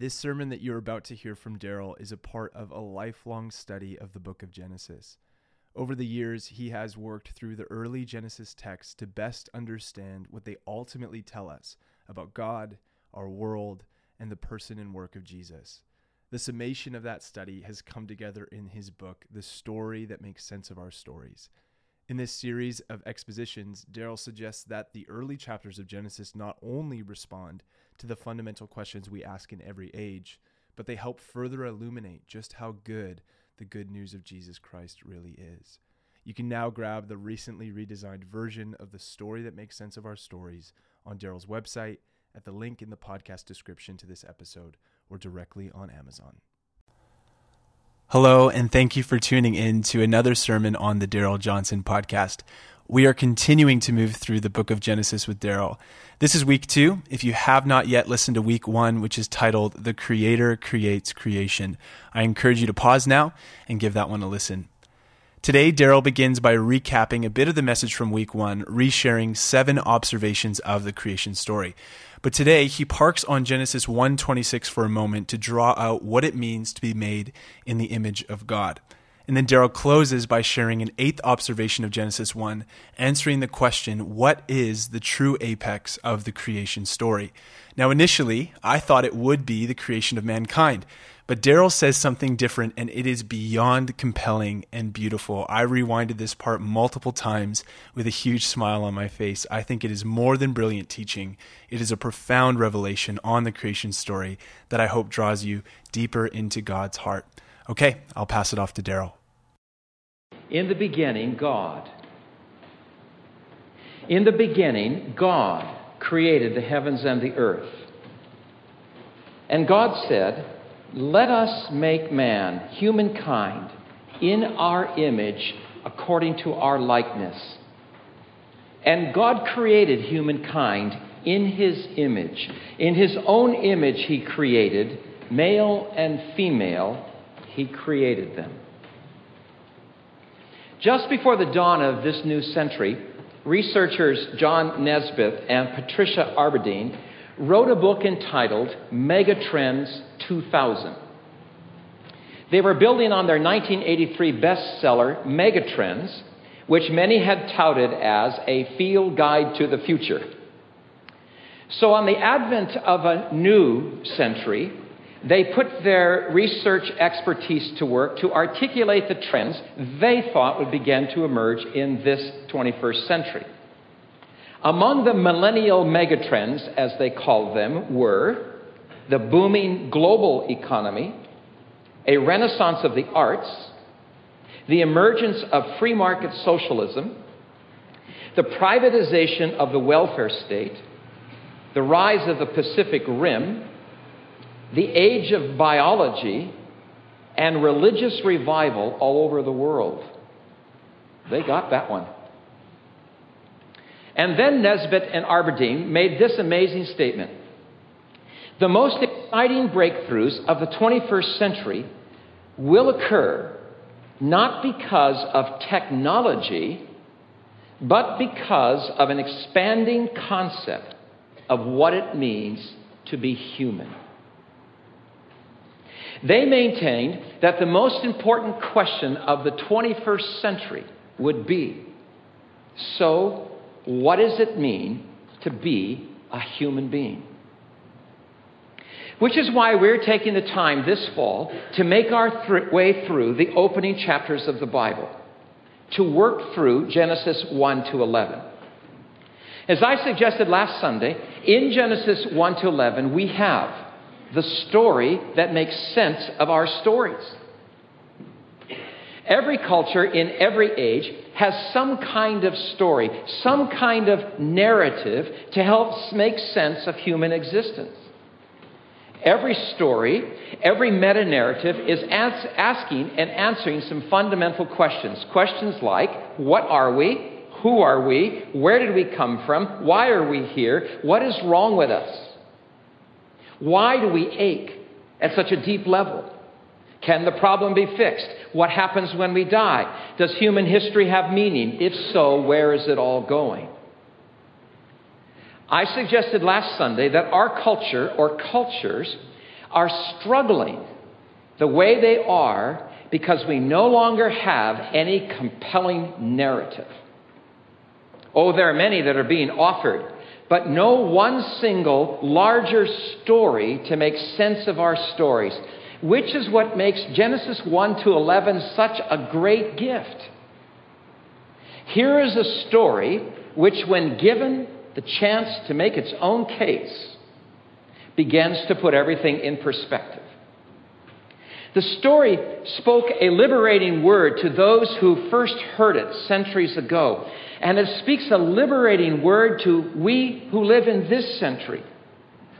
This sermon that you're about to hear from Darrell is a part of a lifelong study of the book of Genesis. Over the years, he has worked through the early Genesis texts to best understand what they ultimately tell us about God, our world, and the person and work of Jesus. The summation of that study has come together in his book, The Story That Makes Sense of Our Stories. In this series of expositions, Darrell suggests that the early chapters of Genesis not only respond to the fundamental questions we ask in every age, but they help further illuminate just how good the good news of Jesus Christ really is. You can now grab the recently redesigned version of the story that makes sense of our stories on Darrell's website at the link in the podcast description to this episode or directly on Amazon. Hello, and thank you for tuning in to another sermon on the Darrell Johnson podcast. We are continuing to move through the book of Genesis with Darrell. This is week two. If you have not yet listened to week one, which is titled The Creator Creates Creation, I encourage you to pause now and give that one a listen. Today, Darrell begins by recapping a bit of the message from week one, resharing seven observations of the creation story. But today he parks on Genesis 1:26 for a moment to draw out what it means to be made in the image of God. And then Darrell closes by sharing an eighth observation of Genesis 1, answering the question, what is the true apex of the creation story? Now, initially, I thought it would be the creation of mankind, but Darrell says something different, and it is beyond compelling and beautiful. I rewinded this part multiple times with a huge smile on my face. I think it is more than brilliant teaching. It is a profound revelation on the creation story that I hope draws you deeper into God's heart. Okay, I'll pass it off to Darrell. In the beginning, God. In the beginning, God created the heavens and the earth. And God said, Let us make man, humankind, in our image according to our likeness. And God created humankind in his image. In his own image, he created, male and female, he created them. Just before the dawn of this new century, researchers John Naisbitt and Patricia Aburdene wrote a book entitled Megatrends 2000. They were building on their 1983 bestseller, Megatrends, which many had touted as a field guide to the future. So, on the advent of a new century, they put their research expertise to work to articulate the trends they thought would begin to emerge in this 21st century. Among the millennial megatrends, as they called them, were the booming global economy, a renaissance of the arts, the emergence of free market socialism, the privatization of the welfare state, the rise of the Pacific Rim, the age of biology, and religious revival all over the world. They got that one. And then Naisbitt and Aburdene made this amazing statement The most exciting breakthroughs of the 21st century will occur not because of technology, but because of an expanding concept of what it means to be human. They maintained that the most important question of the 21st century would be so, what does it mean to be a human being? Which is why we're taking the time this fall to make our th- way through the opening chapters of the Bible, to work through Genesis 1 to 11. As I suggested last Sunday, in Genesis 1 to 11, we have the story that makes sense of our stories. Every culture in every age has some kind of story, some kind of narrative to help make sense of human existence. Every story, every meta narrative is as- asking and answering some fundamental questions. Questions like what are we? Who are we? Where did we come from? Why are we here? What is wrong with us? Why do we ache at such a deep level? Can the problem be fixed? What happens when we die? Does human history have meaning? If so, where is it all going? I suggested last Sunday that our culture or cultures are struggling the way they are because we no longer have any compelling narrative. Oh, there are many that are being offered, but no one single larger story to make sense of our stories, which is what makes Genesis 1 to 11 such a great gift. Here is a story which, when given the chance to make its own case, begins to put everything in perspective. The story spoke a liberating word to those who first heard it centuries ago, and it speaks a liberating word to we who live in this century.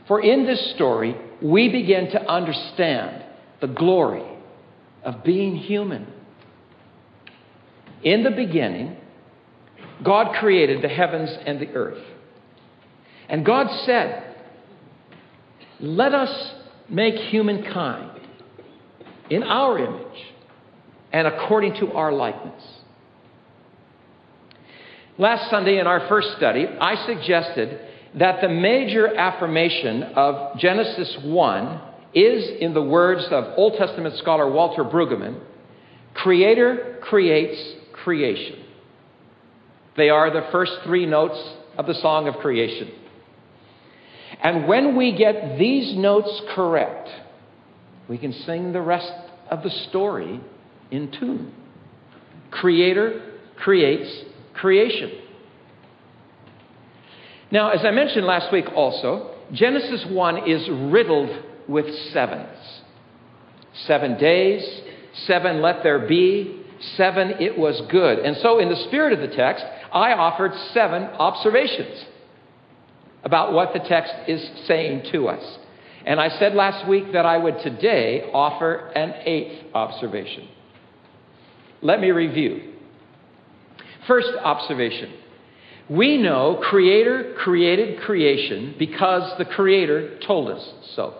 For in this story, we begin to understand the glory of being human. In the beginning, God created the heavens and the earth. And God said, Let us make humankind in our image and according to our likeness. Last Sunday in our first study, I suggested that the major affirmation of Genesis 1 is, in the words of Old Testament scholar Walter Brueggemann, Creator creates creation. They are the first three notes of the song of creation. And when we get these notes correct, we can sing the rest of the story in tune. Creator creates creation. Now, as I mentioned last week also, Genesis 1 is riddled with sevens. Seven days, seven let there be, seven it was good. And so, in the spirit of the text, I offered seven observations about what the text is saying to us. And I said last week that I would today offer an eighth observation. Let me review. First observation we know Creator created creation because the Creator told us so.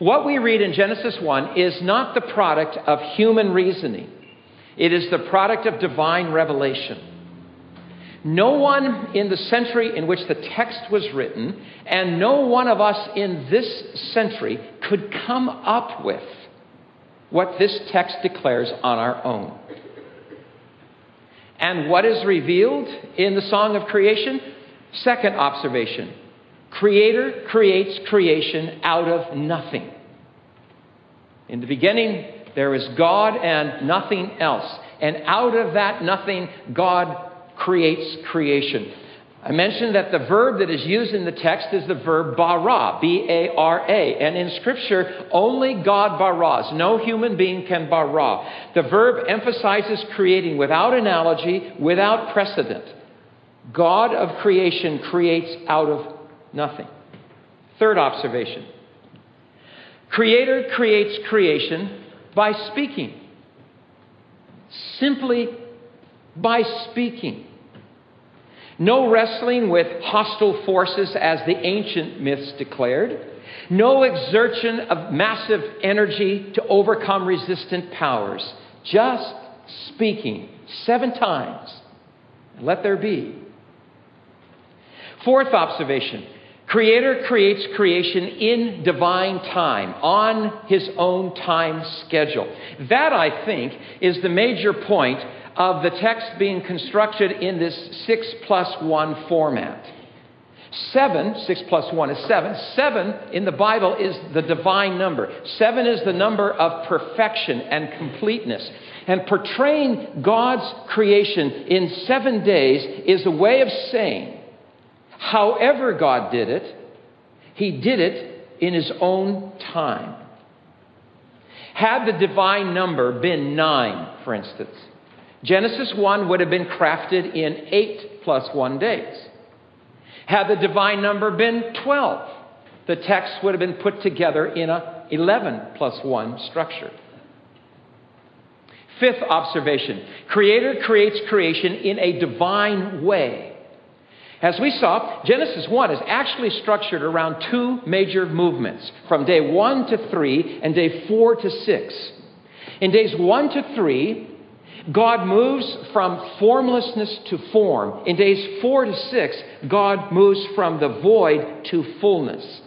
What we read in Genesis 1 is not the product of human reasoning, it is the product of divine revelation. No one in the century in which the text was written, and no one of us in this century could come up with what this text declares on our own. And what is revealed in the Song of Creation? Second observation Creator creates creation out of nothing. In the beginning, there is God and nothing else. And out of that nothing, God creates creation. I mentioned that the verb that is used in the text is the verb bara, B A R A. And in Scripture, only God baras. No human being can bara. The verb emphasizes creating without analogy, without precedent. God of creation creates out of nothing. Third observation Creator creates creation by speaking. Simply by speaking. No wrestling with hostile forces as the ancient myths declared. No exertion of massive energy to overcome resistant powers. Just speaking seven times. Let there be. Fourth observation Creator creates creation in divine time, on his own time schedule. That, I think, is the major point of the text being constructed in this 6 plus 1 format. 7, 6 plus 1 is 7. 7 in the Bible is the divine number. 7 is the number of perfection and completeness. And portraying God's creation in seven days is a way of saying, however God did it, He did it in His own time. Had the divine number been 9, for instance, Genesis 1 would have been crafted in 8 plus 1 days. Had the divine number been 12, the text would have been put together in a 11 plus 1 structure. Fifth observation Creator creates creation in a divine way. As we saw, Genesis 1 is actually structured around two major movements from day 1 to 3 and day 4 to 6. In days 1 to 3, God moves from formlessness to form. In days four to six, God moves from the void to fullness.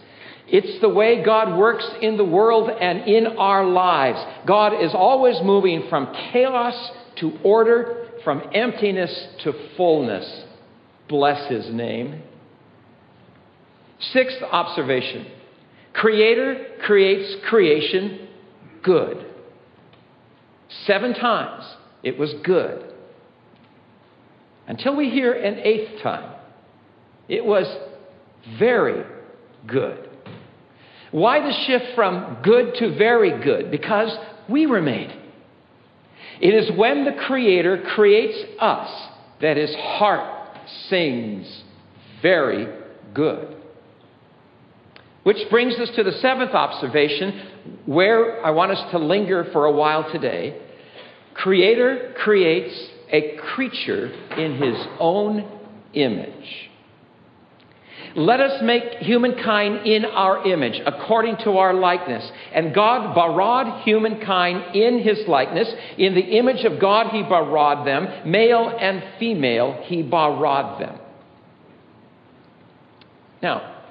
It's the way God works in the world and in our lives. God is always moving from chaos to order, from emptiness to fullness. Bless his name. Sixth observation Creator creates creation good. Seven times it was good. Until we hear an eighth time, it was very good. Why the shift from good to very good? Because we were made. It is when the Creator creates us that his heart sings very good. Which brings us to the seventh observation, where I want us to linger for a while today. Creator creates a creature in his own image. Let us make humankind in our image, according to our likeness. And God barad humankind in his likeness. In the image of God he barad them. Male and female he barad them. Now,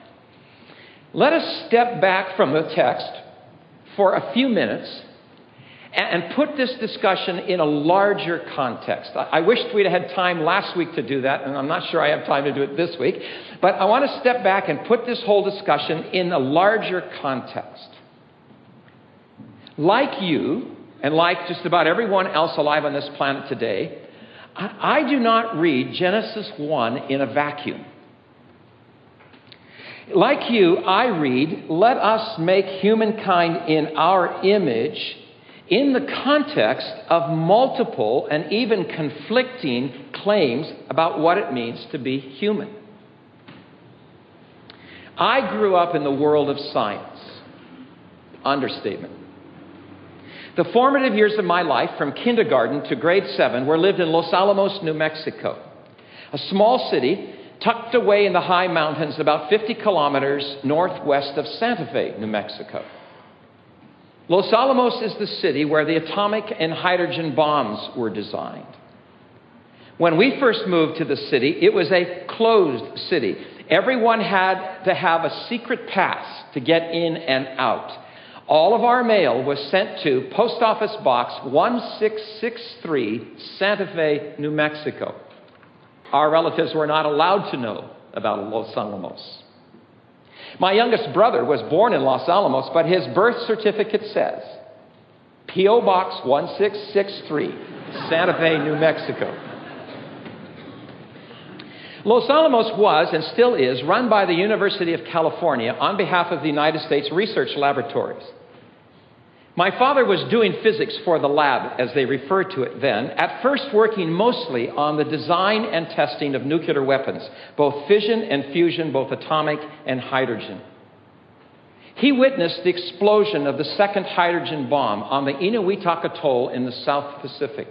let us step back from the text for a few minutes and put this discussion in a larger context. I wished we'd had time last week to do that, and I'm not sure I have time to do it this week. But I want to step back and put this whole discussion in a larger context. Like you, and like just about everyone else alive on this planet today, I do not read Genesis 1 in a vacuum. Like you, I read, let us make humankind in our image in the context of multiple and even conflicting claims about what it means to be human. I grew up in the world of science. Understatement. The formative years of my life, from kindergarten to grade seven, were lived in Los Alamos, New Mexico, a small city tucked away in the high mountains about 50 kilometers northwest of Santa Fe, New Mexico. Los Alamos is the city where the atomic and hydrogen bombs were designed. When we first moved to the city, it was a closed city. Everyone had to have a secret pass to get in and out. All of our mail was sent to Post Office Box 1663, Santa Fe, New Mexico. Our relatives were not allowed to know about Los Alamos. My youngest brother was born in Los Alamos, but his birth certificate says P.O. Box 1663, Santa Fe, New Mexico. Los Alamos was and still is run by the University of California on behalf of the United States Research Laboratories. My father was doing physics for the lab, as they referred to it then, at first working mostly on the design and testing of nuclear weapons, both fission and fusion, both atomic and hydrogen. He witnessed the explosion of the second hydrogen bomb on the Enewetak Atoll in the South Pacific.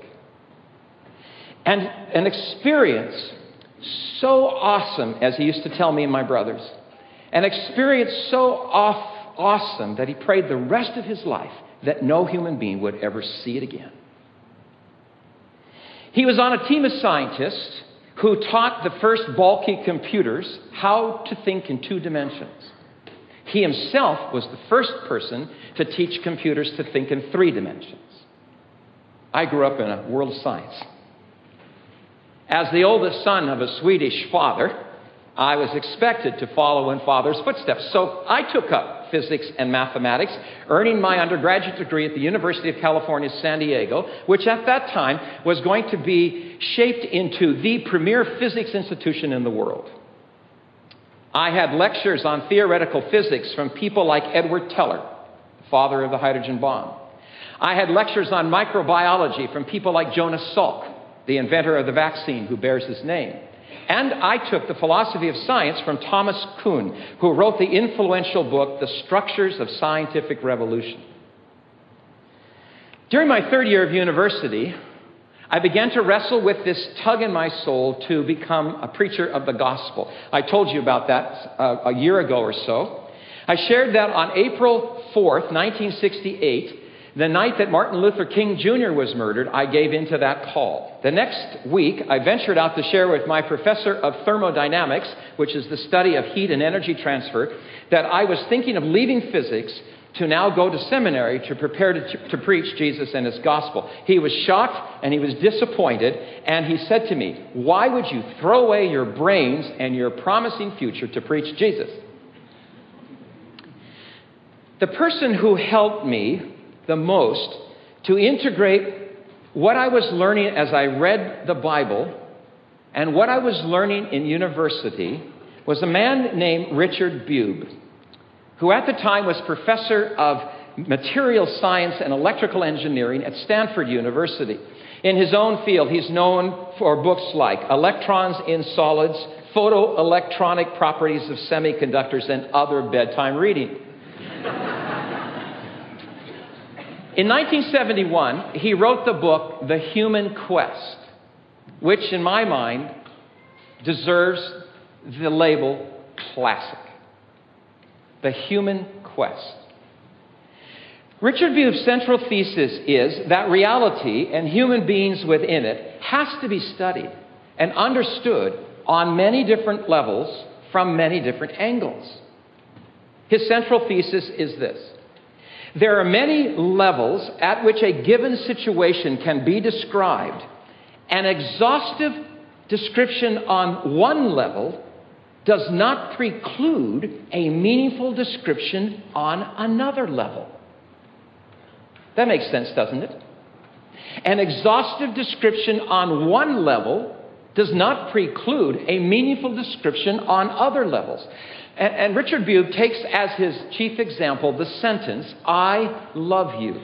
And an experience so awesome, as he used to tell me and my brothers, an experience so off, awesome that he prayed the rest of his life that no human being would ever see it again. He was on a team of scientists who taught the first bulky computers how to think in two dimensions. He himself was the first person to teach computers to think in three dimensions. I grew up in a world of science. As the oldest son of a Swedish father, I was expected to follow in father's footsteps. So I took up physics, and mathematics, earning my undergraduate degree at the University of California, San Diego, which at that time was going to be shaped into the premier physics institution in the world. I had lectures on theoretical physics from people like Edward Teller, father of the hydrogen bomb. I had lectures on microbiology from people like Jonas Salk, the inventor of the vaccine who bears his name. And I took the philosophy of science from Thomas Kuhn, who wrote the influential book, The Structures of Scientific Revolution. During my third year of university, I began to wrestle with this tug in my soul to become a preacher of the gospel. I told you about that uh, a year ago or so. I shared that on April 4th, 1968, The night that Martin Luther King Jr. was murdered, I gave in to that call. The next week, I ventured out to share with my professor of thermodynamics, which is the study of heat and energy transfer, that I was thinking of leaving physics to now go to seminary to prepare to, to, preach Jesus and his gospel. He was shocked and he was disappointed, and he said to me, Why would you throw away your brains and your promising future to preach Jesus? The person who helped me the most to integrate what I was learning as I read the Bible and what I was learning in university was a man named Richard Bube, who at the time was professor of material science and electrical engineering at Stanford University. In his own field, he's known for books like Electrons in Solids, Photoelectronic Properties of Semiconductors, and other bedtime reading. In 1971, he wrote the book The Human Quest, which, in my mind, deserves the label classic the human quest. Richard Bube's central thesis is that reality and human beings within it has to be studied and understood on many different levels from many different angles. His central thesis is this there are many levels at which a given situation can be described. An exhaustive description on one level does not preclude a meaningful description on another level. That makes sense, doesn't it? An exhaustive description on one level does not preclude a meaningful description on other levels. And, and Richard Bube takes as his chief example the sentence, I love you.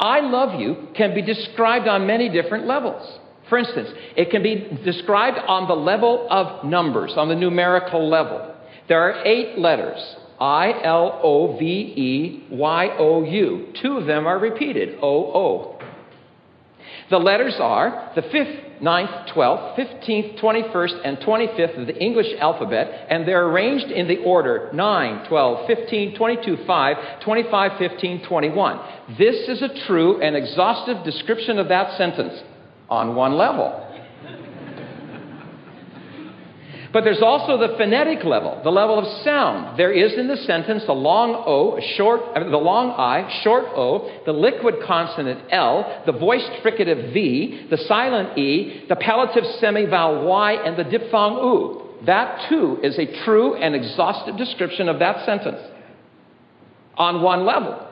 I love you can be described on many different levels. For instance, it can be described on the level of numbers, on the numerical level. There are eight letters I L O V E Y O U. Two of them are repeated O O. The letters are the fifth, ninth, twelfth, fifteenth, twenty first, and twenty fifth of the English alphabet, and they're arranged in the order 9, 12, 15, 22, 5, 25, 15, 21. This is a true and exhaustive description of that sentence on one level. But there's also the phonetic level, the level of sound. There is in the sentence a long O, a short, uh, the long I, short O, the liquid consonant L, the voiced fricative V, the silent E, the palative semivowel Y, and the diphthong U. That too is a true and exhaustive description of that sentence on one level.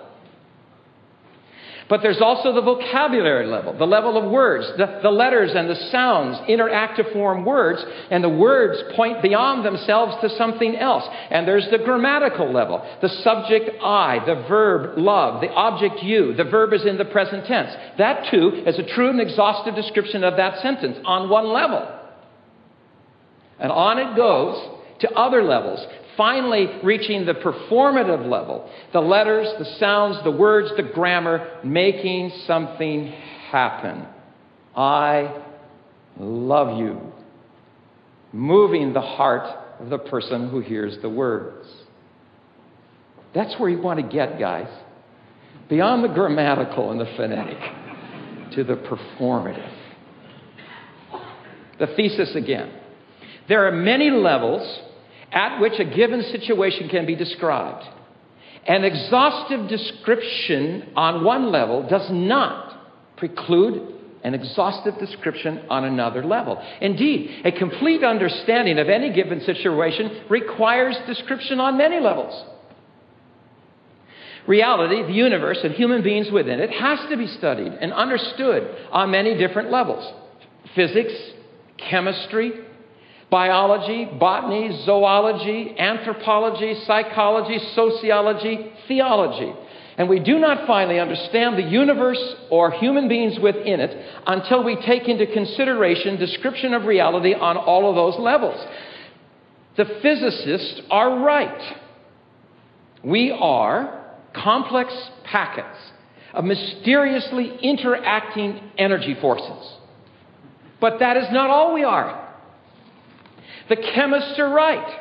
But there's also the vocabulary level, the level of words. The, the, letters and the sounds interact to form words, and the words point beyond themselves to something else. And there's the grammatical level. The subject I, the verb love, the object you, the verb is in the present tense. That too is a true and exhaustive description of that sentence on one level. And on it goes to other levels finally reaching the performative level the letters, the sounds, the words, the grammar, making something happen. I love you. Moving the heart of the person who hears the words. That's where you want to get, guys. Beyond the grammatical and the phonetic to the performative. The thesis again. There are many levels at which a given situation can be described. An exhaustive description on one level does not preclude an exhaustive description on another level. Indeed, a complete understanding of any given situation requires description on many levels. Reality, the universe, and human beings within it has to be studied and understood on many different levels physics, chemistry, biology, botany, zoology, anthropology, psychology, sociology, theology. And we do not finally understand the universe or human beings within it until we take into consideration description of reality on all of those levels. The physicists are right. We are complex packets of mysteriously interacting energy forces. But that is not all we are. The chemists are right.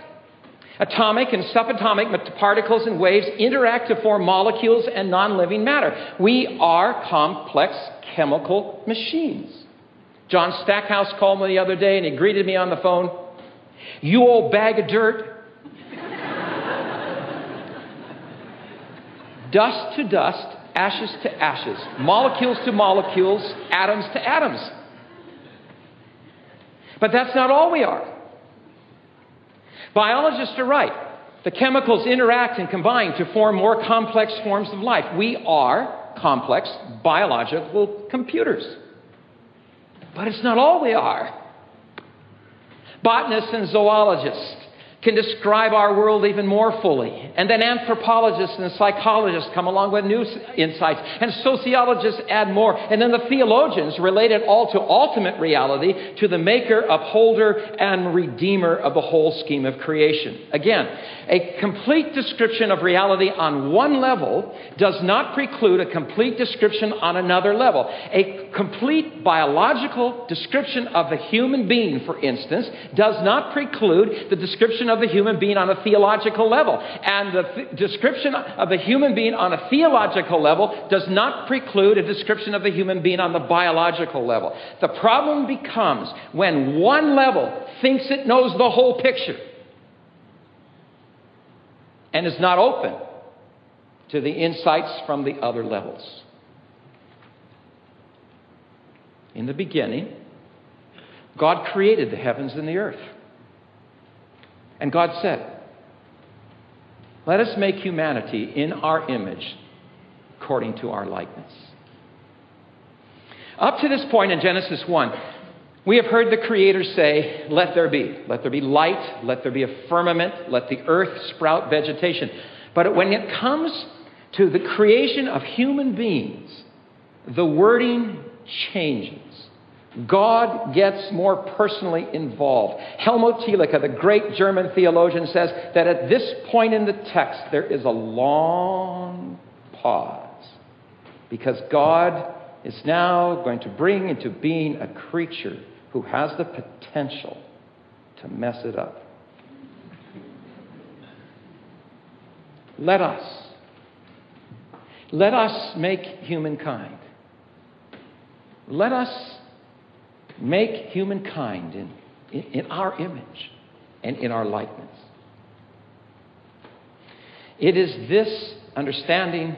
Atomic and subatomic particles and waves interact to form molecules and non living matter. We are complex chemical machines. John Stackhouse called me the other day and he greeted me on the phone. You old bag of dirt. dust to dust, ashes to ashes, molecules to molecules, atoms to atoms. But that's not all we are. Biologists are right. The chemicals interact and combine to form more complex forms of life. We are complex biological computers. But it's not all we are. Botanists and zoologists can describe our world even more fully. And then anthropologists and psychologists come along with new insights, and sociologists add more. And then the theologians relate it all to ultimate reality, to the maker, upholder, and redeemer of the whole scheme of creation. Again, a complete description of reality on one level does not preclude a complete description on another level. A complete biological description of the human being, for instance, does not preclude the description of the human being on a theological level. And the th- description of the human being on a theological level does not preclude a description of the human being on the biological level. The problem becomes when one level thinks it knows the whole picture and is not open to the insights from the other levels. In the beginning, God created the heavens and the earth. And God said, Let us make humanity in our image according to our likeness. Up to this point in Genesis 1, we have heard the Creator say, Let there be. Let there be light. Let there be a firmament. Let the earth sprout vegetation. But when it comes to the creation of human beings, the wording changes. God gets more personally involved. Helmut Thielicke, the great German theologian, says that at this point in the text there is a long pause because God is now going to bring into being a creature who has the potential to mess it up. Let us. Let us make humankind. Let us make humankind in, in, in our image and in our likeness. It is this understanding,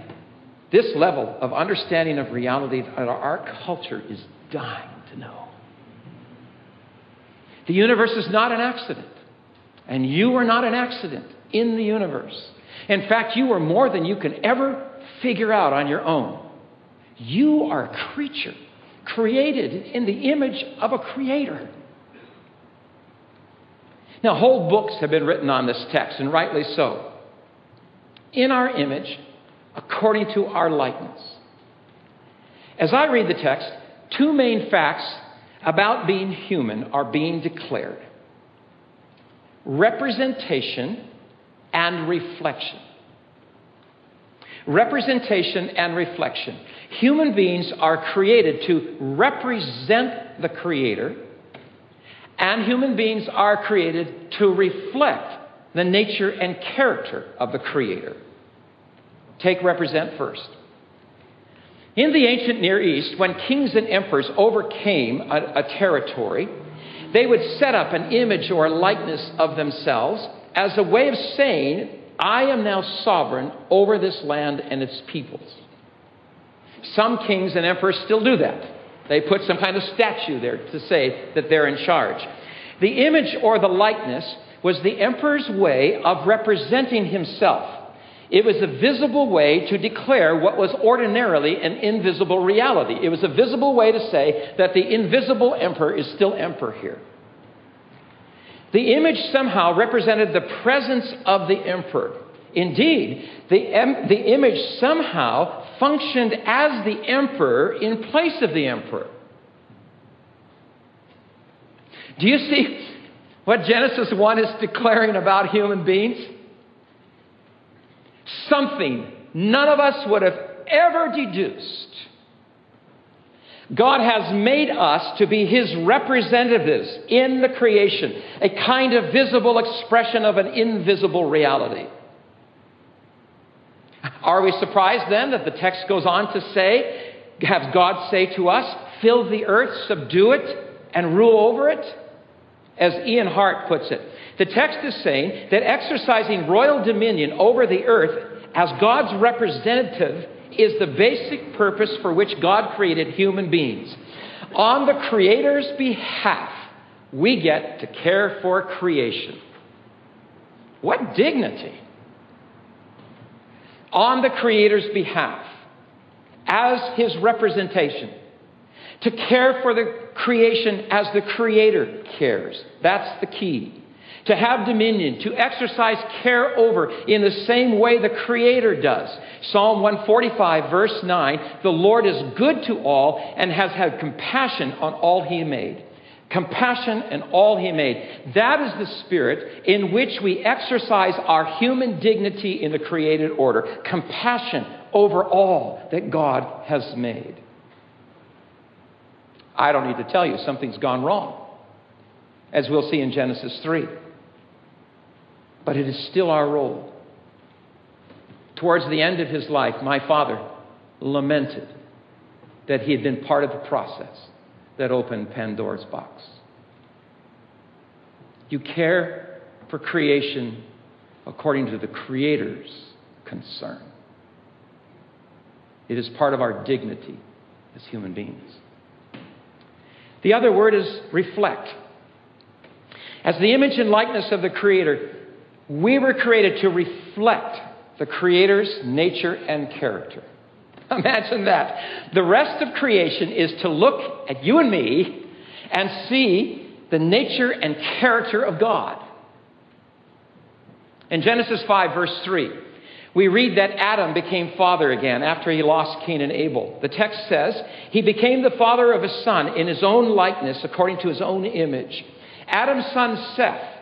this level of understanding of reality that our culture is dying to know. The universe is not an accident, and you are not an accident in the universe. In fact, you are more than you can ever figure out on your own. You are a creature created in the image of a creator. Now, whole books have been written on this text, and rightly so. In our image, according to our likeness. As I read the text, two main facts about being human are being declared representation and reflection representation and reflection. Human beings are created to represent the Creator, and human beings are created to reflect the nature and character of the Creator. Take represent first. In the ancient Near East, when kings and emperors overcame a, a territory, they would set up an image or likeness of themselves as a way of saying I am now sovereign over this land and its peoples. Some kings and emperors still do that. They put some kind of statue there to say that they're in charge. The image or the likeness was the emperor's way of representing himself. It was a visible way to declare what was ordinarily an invisible reality. It was a visible way to say that the invisible emperor is still emperor here. The image somehow represented the presence of the emperor. Indeed, the, em- the image somehow functioned as the emperor in place of the emperor. Do you see what Genesis 1 is declaring about human beings? Something none of us would have ever deduced God has made us to be His representatives in the creation, a kind of visible expression of an invisible reality. Are we surprised then that the text goes on to say, have God say to us, fill the earth, subdue it, and rule over it? As Ian Hart puts it, the text is saying that exercising royal dominion over the earth as God's representative is the basic purpose for which God created human beings. On the Creator's behalf, we get to care for creation. What dignity! On the Creator's behalf, as His representation, to care for the creation as the Creator cares. That's the key to have dominion, to exercise care over in the same way the Creator does. Psalm 145, verse 9 The Lord is good to all and has had compassion on all He made. Compassion and all He made. That is the spirit in which we exercise our human dignity in the created order. Compassion over all that God has made. I don't need to tell you, something's gone wrong, as we'll see in Genesis 3 but it is still our role. Towards the end of his life, my father lamented that he had been part of the process that opened Pandora's box. You care for creation according to the Creator's concern. It is part of our dignity as human beings. The other word is reflect. As the image and likeness of the Creator, we were created to reflect the Creator's nature and character. Imagine that. The rest of creation is to look at you and me and see the nature and character of God. In Genesis 5, verse 3, we read that Adam became father again after he lost Cain and Abel. The text says, He became the father of a son in his own likeness, according to his own image. Adam's son Seth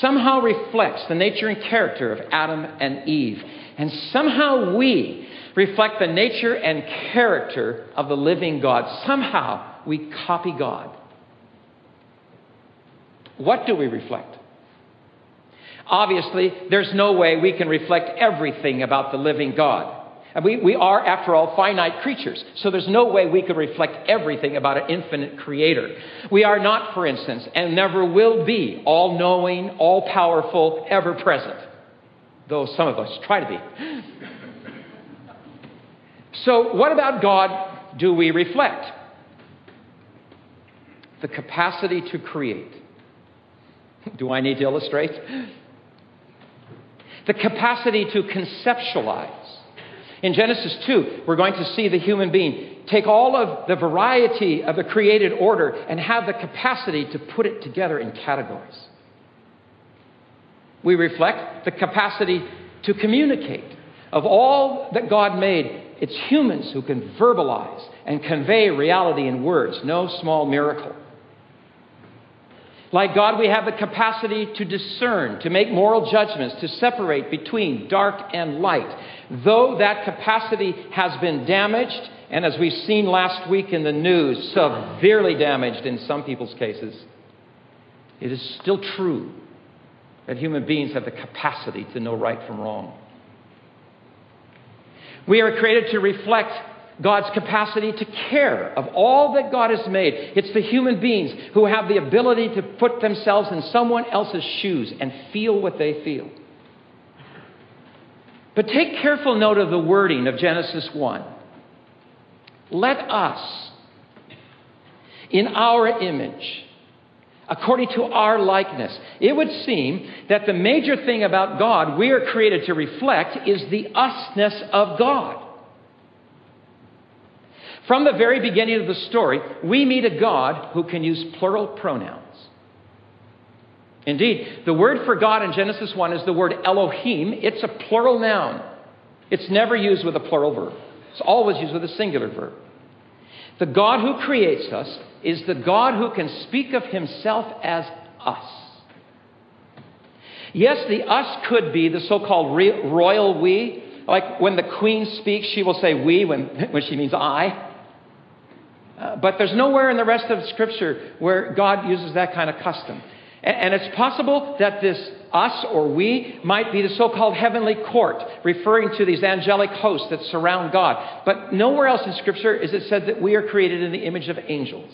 somehow reflects the nature and character of Adam and Eve. And somehow we reflect the nature and character of the living God. Somehow we copy God. What do we reflect? Obviously, there's no way we can reflect everything about the living God. And we, we are, after all, finite creatures, so there's no way we could reflect everything about an infinite creator. We are not, for instance, and never will be all knowing, all powerful, ever present, though some of us try to be. So, what about God do we reflect? The capacity to create. Do I need to illustrate? The capacity to conceptualize in Genesis 2, we're going to see the human being take all of the variety of the created order and have the capacity to put it together in categories. We reflect the capacity to communicate. Of all that God made, it's humans who can verbalize and convey reality in words, no small miracle. Like God, we have the capacity to discern, to make moral judgments, to separate between dark and light. Though that capacity has been damaged, and as we've seen last week in the news, severely damaged in some people's cases, it is still true that human beings have the capacity to know right from wrong. We are created to reflect God's capacity to care of all that God has made. It's the human beings who have the ability to put themselves in someone else's shoes and feel what they feel. But take careful note of the wording of Genesis 1. Let us, in our image, according to our likeness. It would seem that the major thing about God we are created to reflect is the usness of God. From the very beginning of the story, we meet a God who can use plural pronouns. Indeed, the word for God in Genesis 1 is the word Elohim. It's a plural noun. It's never used with a plural verb. It's always used with a singular verb. The God who creates us is the God who can speak of himself as us. Yes, the us could be the so called royal we. Like when the queen speaks, she will say we when, when she means I. Uh, but there's nowhere in the rest of Scripture where God uses that kind of custom. And, and it's possible that this us or we might be the so called heavenly court, referring to these angelic hosts that surround God. But nowhere else in Scripture is it said that we are created in the image of angels.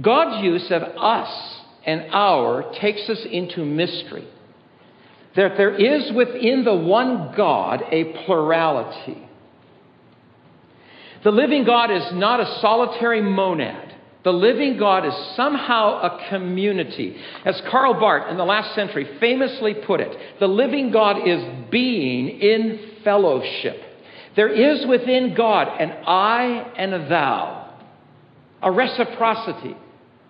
God's use of us and our takes us into mystery. That there is within the one God a plurality. The living God is not a solitary monad. The living God is somehow a community. As Karl Barth in the last century famously put it, the living God is being in fellowship. There is within God an I and a thou, a reciprocity,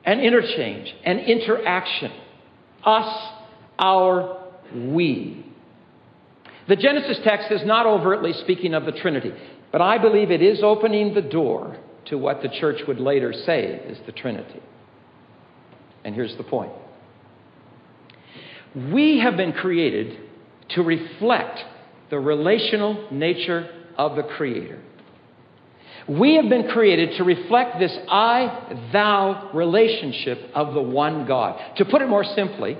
an interchange, an interaction. Us, our, we. The Genesis text is not overtly speaking of the Trinity, but I believe it is opening the door to what the church would later say is the Trinity. And here's the point we have been created to reflect the relational nature of the Creator. We have been created to reflect this I thou relationship of the one God. To put it more simply,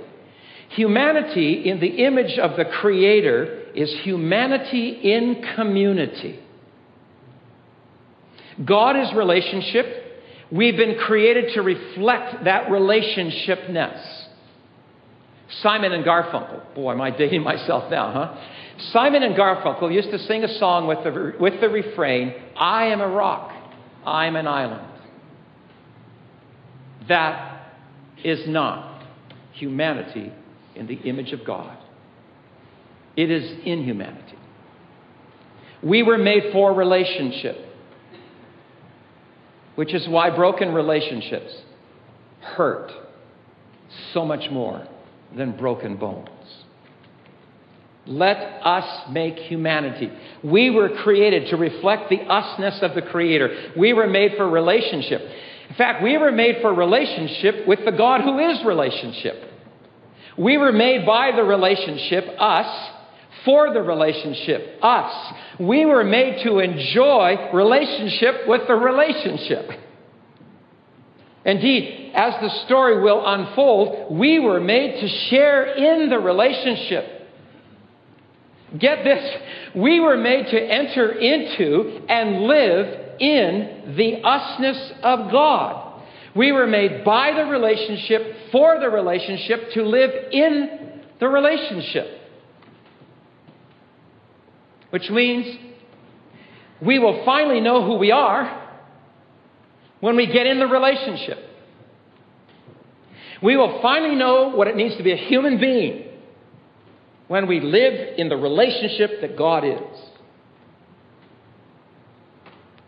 humanity in the image of the Creator is humanity in community. God is relationship. We've been created to reflect that relationshipness. Simon and Garfunkel. Boy, am I dating myself now, huh? Simon and Garfunkel used to sing a song with the, with the refrain I am a rock, I'm an island. That is not humanity in the image of God, it is inhumanity. We were made for relationship which is why broken relationships hurt so much more than broken bones. Let us make humanity. We were created to reflect the usness of the Creator. We were made for relationship. In fact, we were made for relationship with the God who is relationship. We were made by the relationship, us, for the relationship, us. We were made to enjoy relationship with the relationship. Indeed, as the story will unfold, we were made to share in the relationship. Get this, we were made to enter into and live in the usness of God. We were made by the relationship, for the relationship, to live in the relationship which means we will finally know who we are when we get in the relationship. We will finally know what it means to be a human being when we live in the relationship that God is.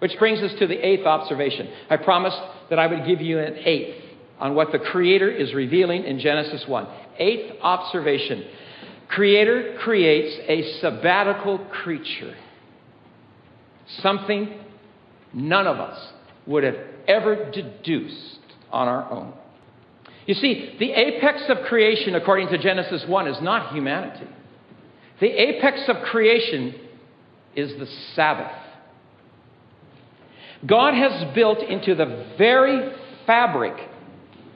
Which brings us to the eighth observation. I promised that I would give you an eighth on what the Creator is revealing in Genesis 1. Eighth observation Creator creates a sabbatical creature, something none of us would have ever deduced on our own. You see, the apex of creation, according to Genesis 1, is not humanity. The apex of creation is the Sabbath. God has built into the very fabric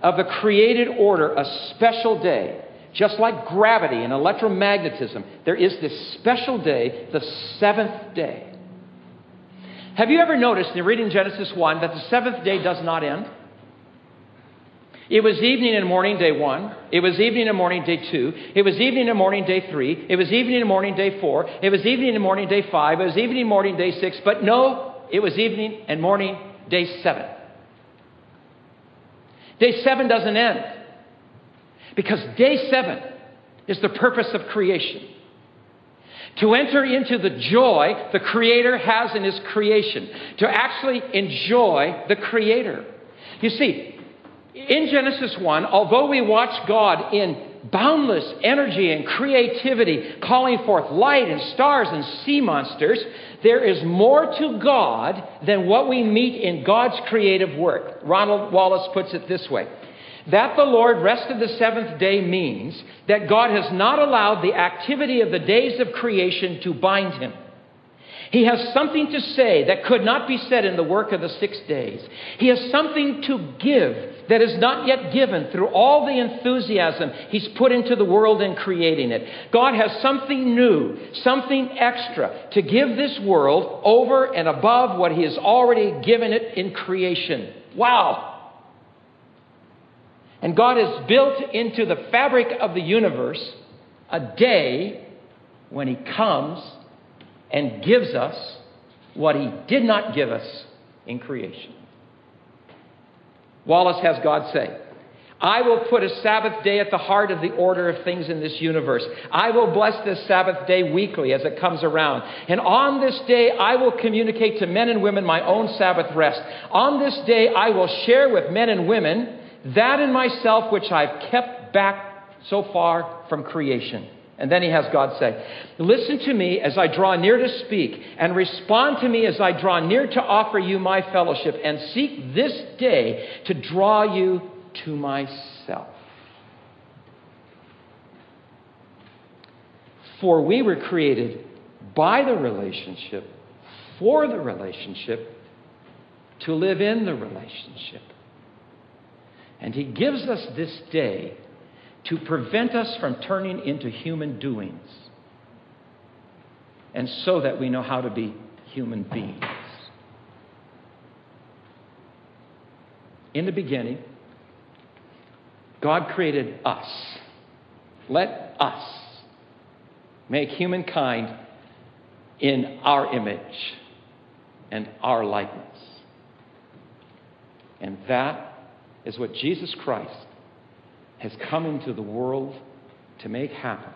of the created order a special day just like gravity and electromagnetism, there is this special day, the seventh day. Have you ever noticed in reading Genesis 1 that the seventh day does not end? It was evening and morning, day one. It was evening and morning, day two. It was evening and morning, day three. It was evening and morning, day four. It was evening and morning, day five. It was evening and morning, day six. But no, it was evening and morning, day seven. Day seven doesn't end. Because day seven is the purpose of creation. To enter into the joy the Creator has in His creation, to actually enjoy the Creator. You see, in Genesis 1, although we watch God in boundless energy and creativity, calling forth light and stars and sea monsters, there is more to God than what we meet in God's creative work. Ronald Wallace puts it this way that the Lord rested the seventh day means that God has not allowed the activity of the days of creation to bind him. He has something to say that could not be said in the work of the six days. He has something to give that is not yet given through all the enthusiasm He's put into the world in creating it. God has something new, something extra to give this world over and above what He has already given it in creation. Wow! And God has built into the fabric of the universe a day when He comes and gives us what He did not give us in creation. Wallace has God say, I will put a Sabbath day at the heart of the order of things in this universe. I will bless this Sabbath day weekly as it comes around. And on this day, I will communicate to men and women my own Sabbath rest. On this day, I will share with men and women that in myself which I've kept back so far from creation. And then he has God say, Listen to me as I draw near to speak, and respond to me as I draw near to offer you my fellowship, and seek this day to draw you to myself. For we were created by the relationship, for the relationship, to live in the relationship. And he gives us this day to prevent us from turning into human doings, and so that we know how to be human beings. In the beginning, God created us. Let us make humankind in our image and our likeness. And that is what Jesus Christ has come into the world to make happen.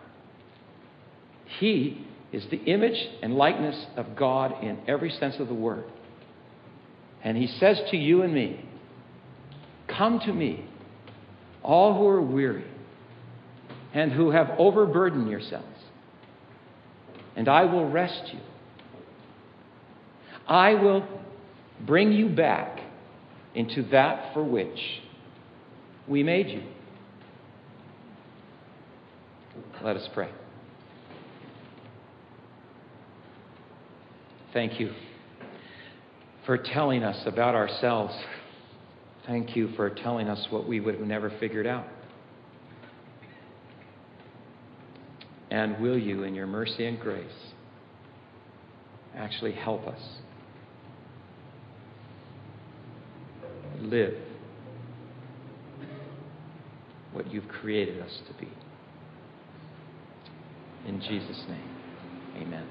He is the image and likeness of God in every sense of the word. And He says to you and me, Come to me, all who are weary and who have overburdened yourselves, and I will rest you. I will bring you back into that for which we made you. Let us pray. Thank you for telling us about ourselves. Thank you for telling us what we would have never figured out. And will you, in your mercy and grace, actually help us live what you've created us to be? In Jesus' name, amen.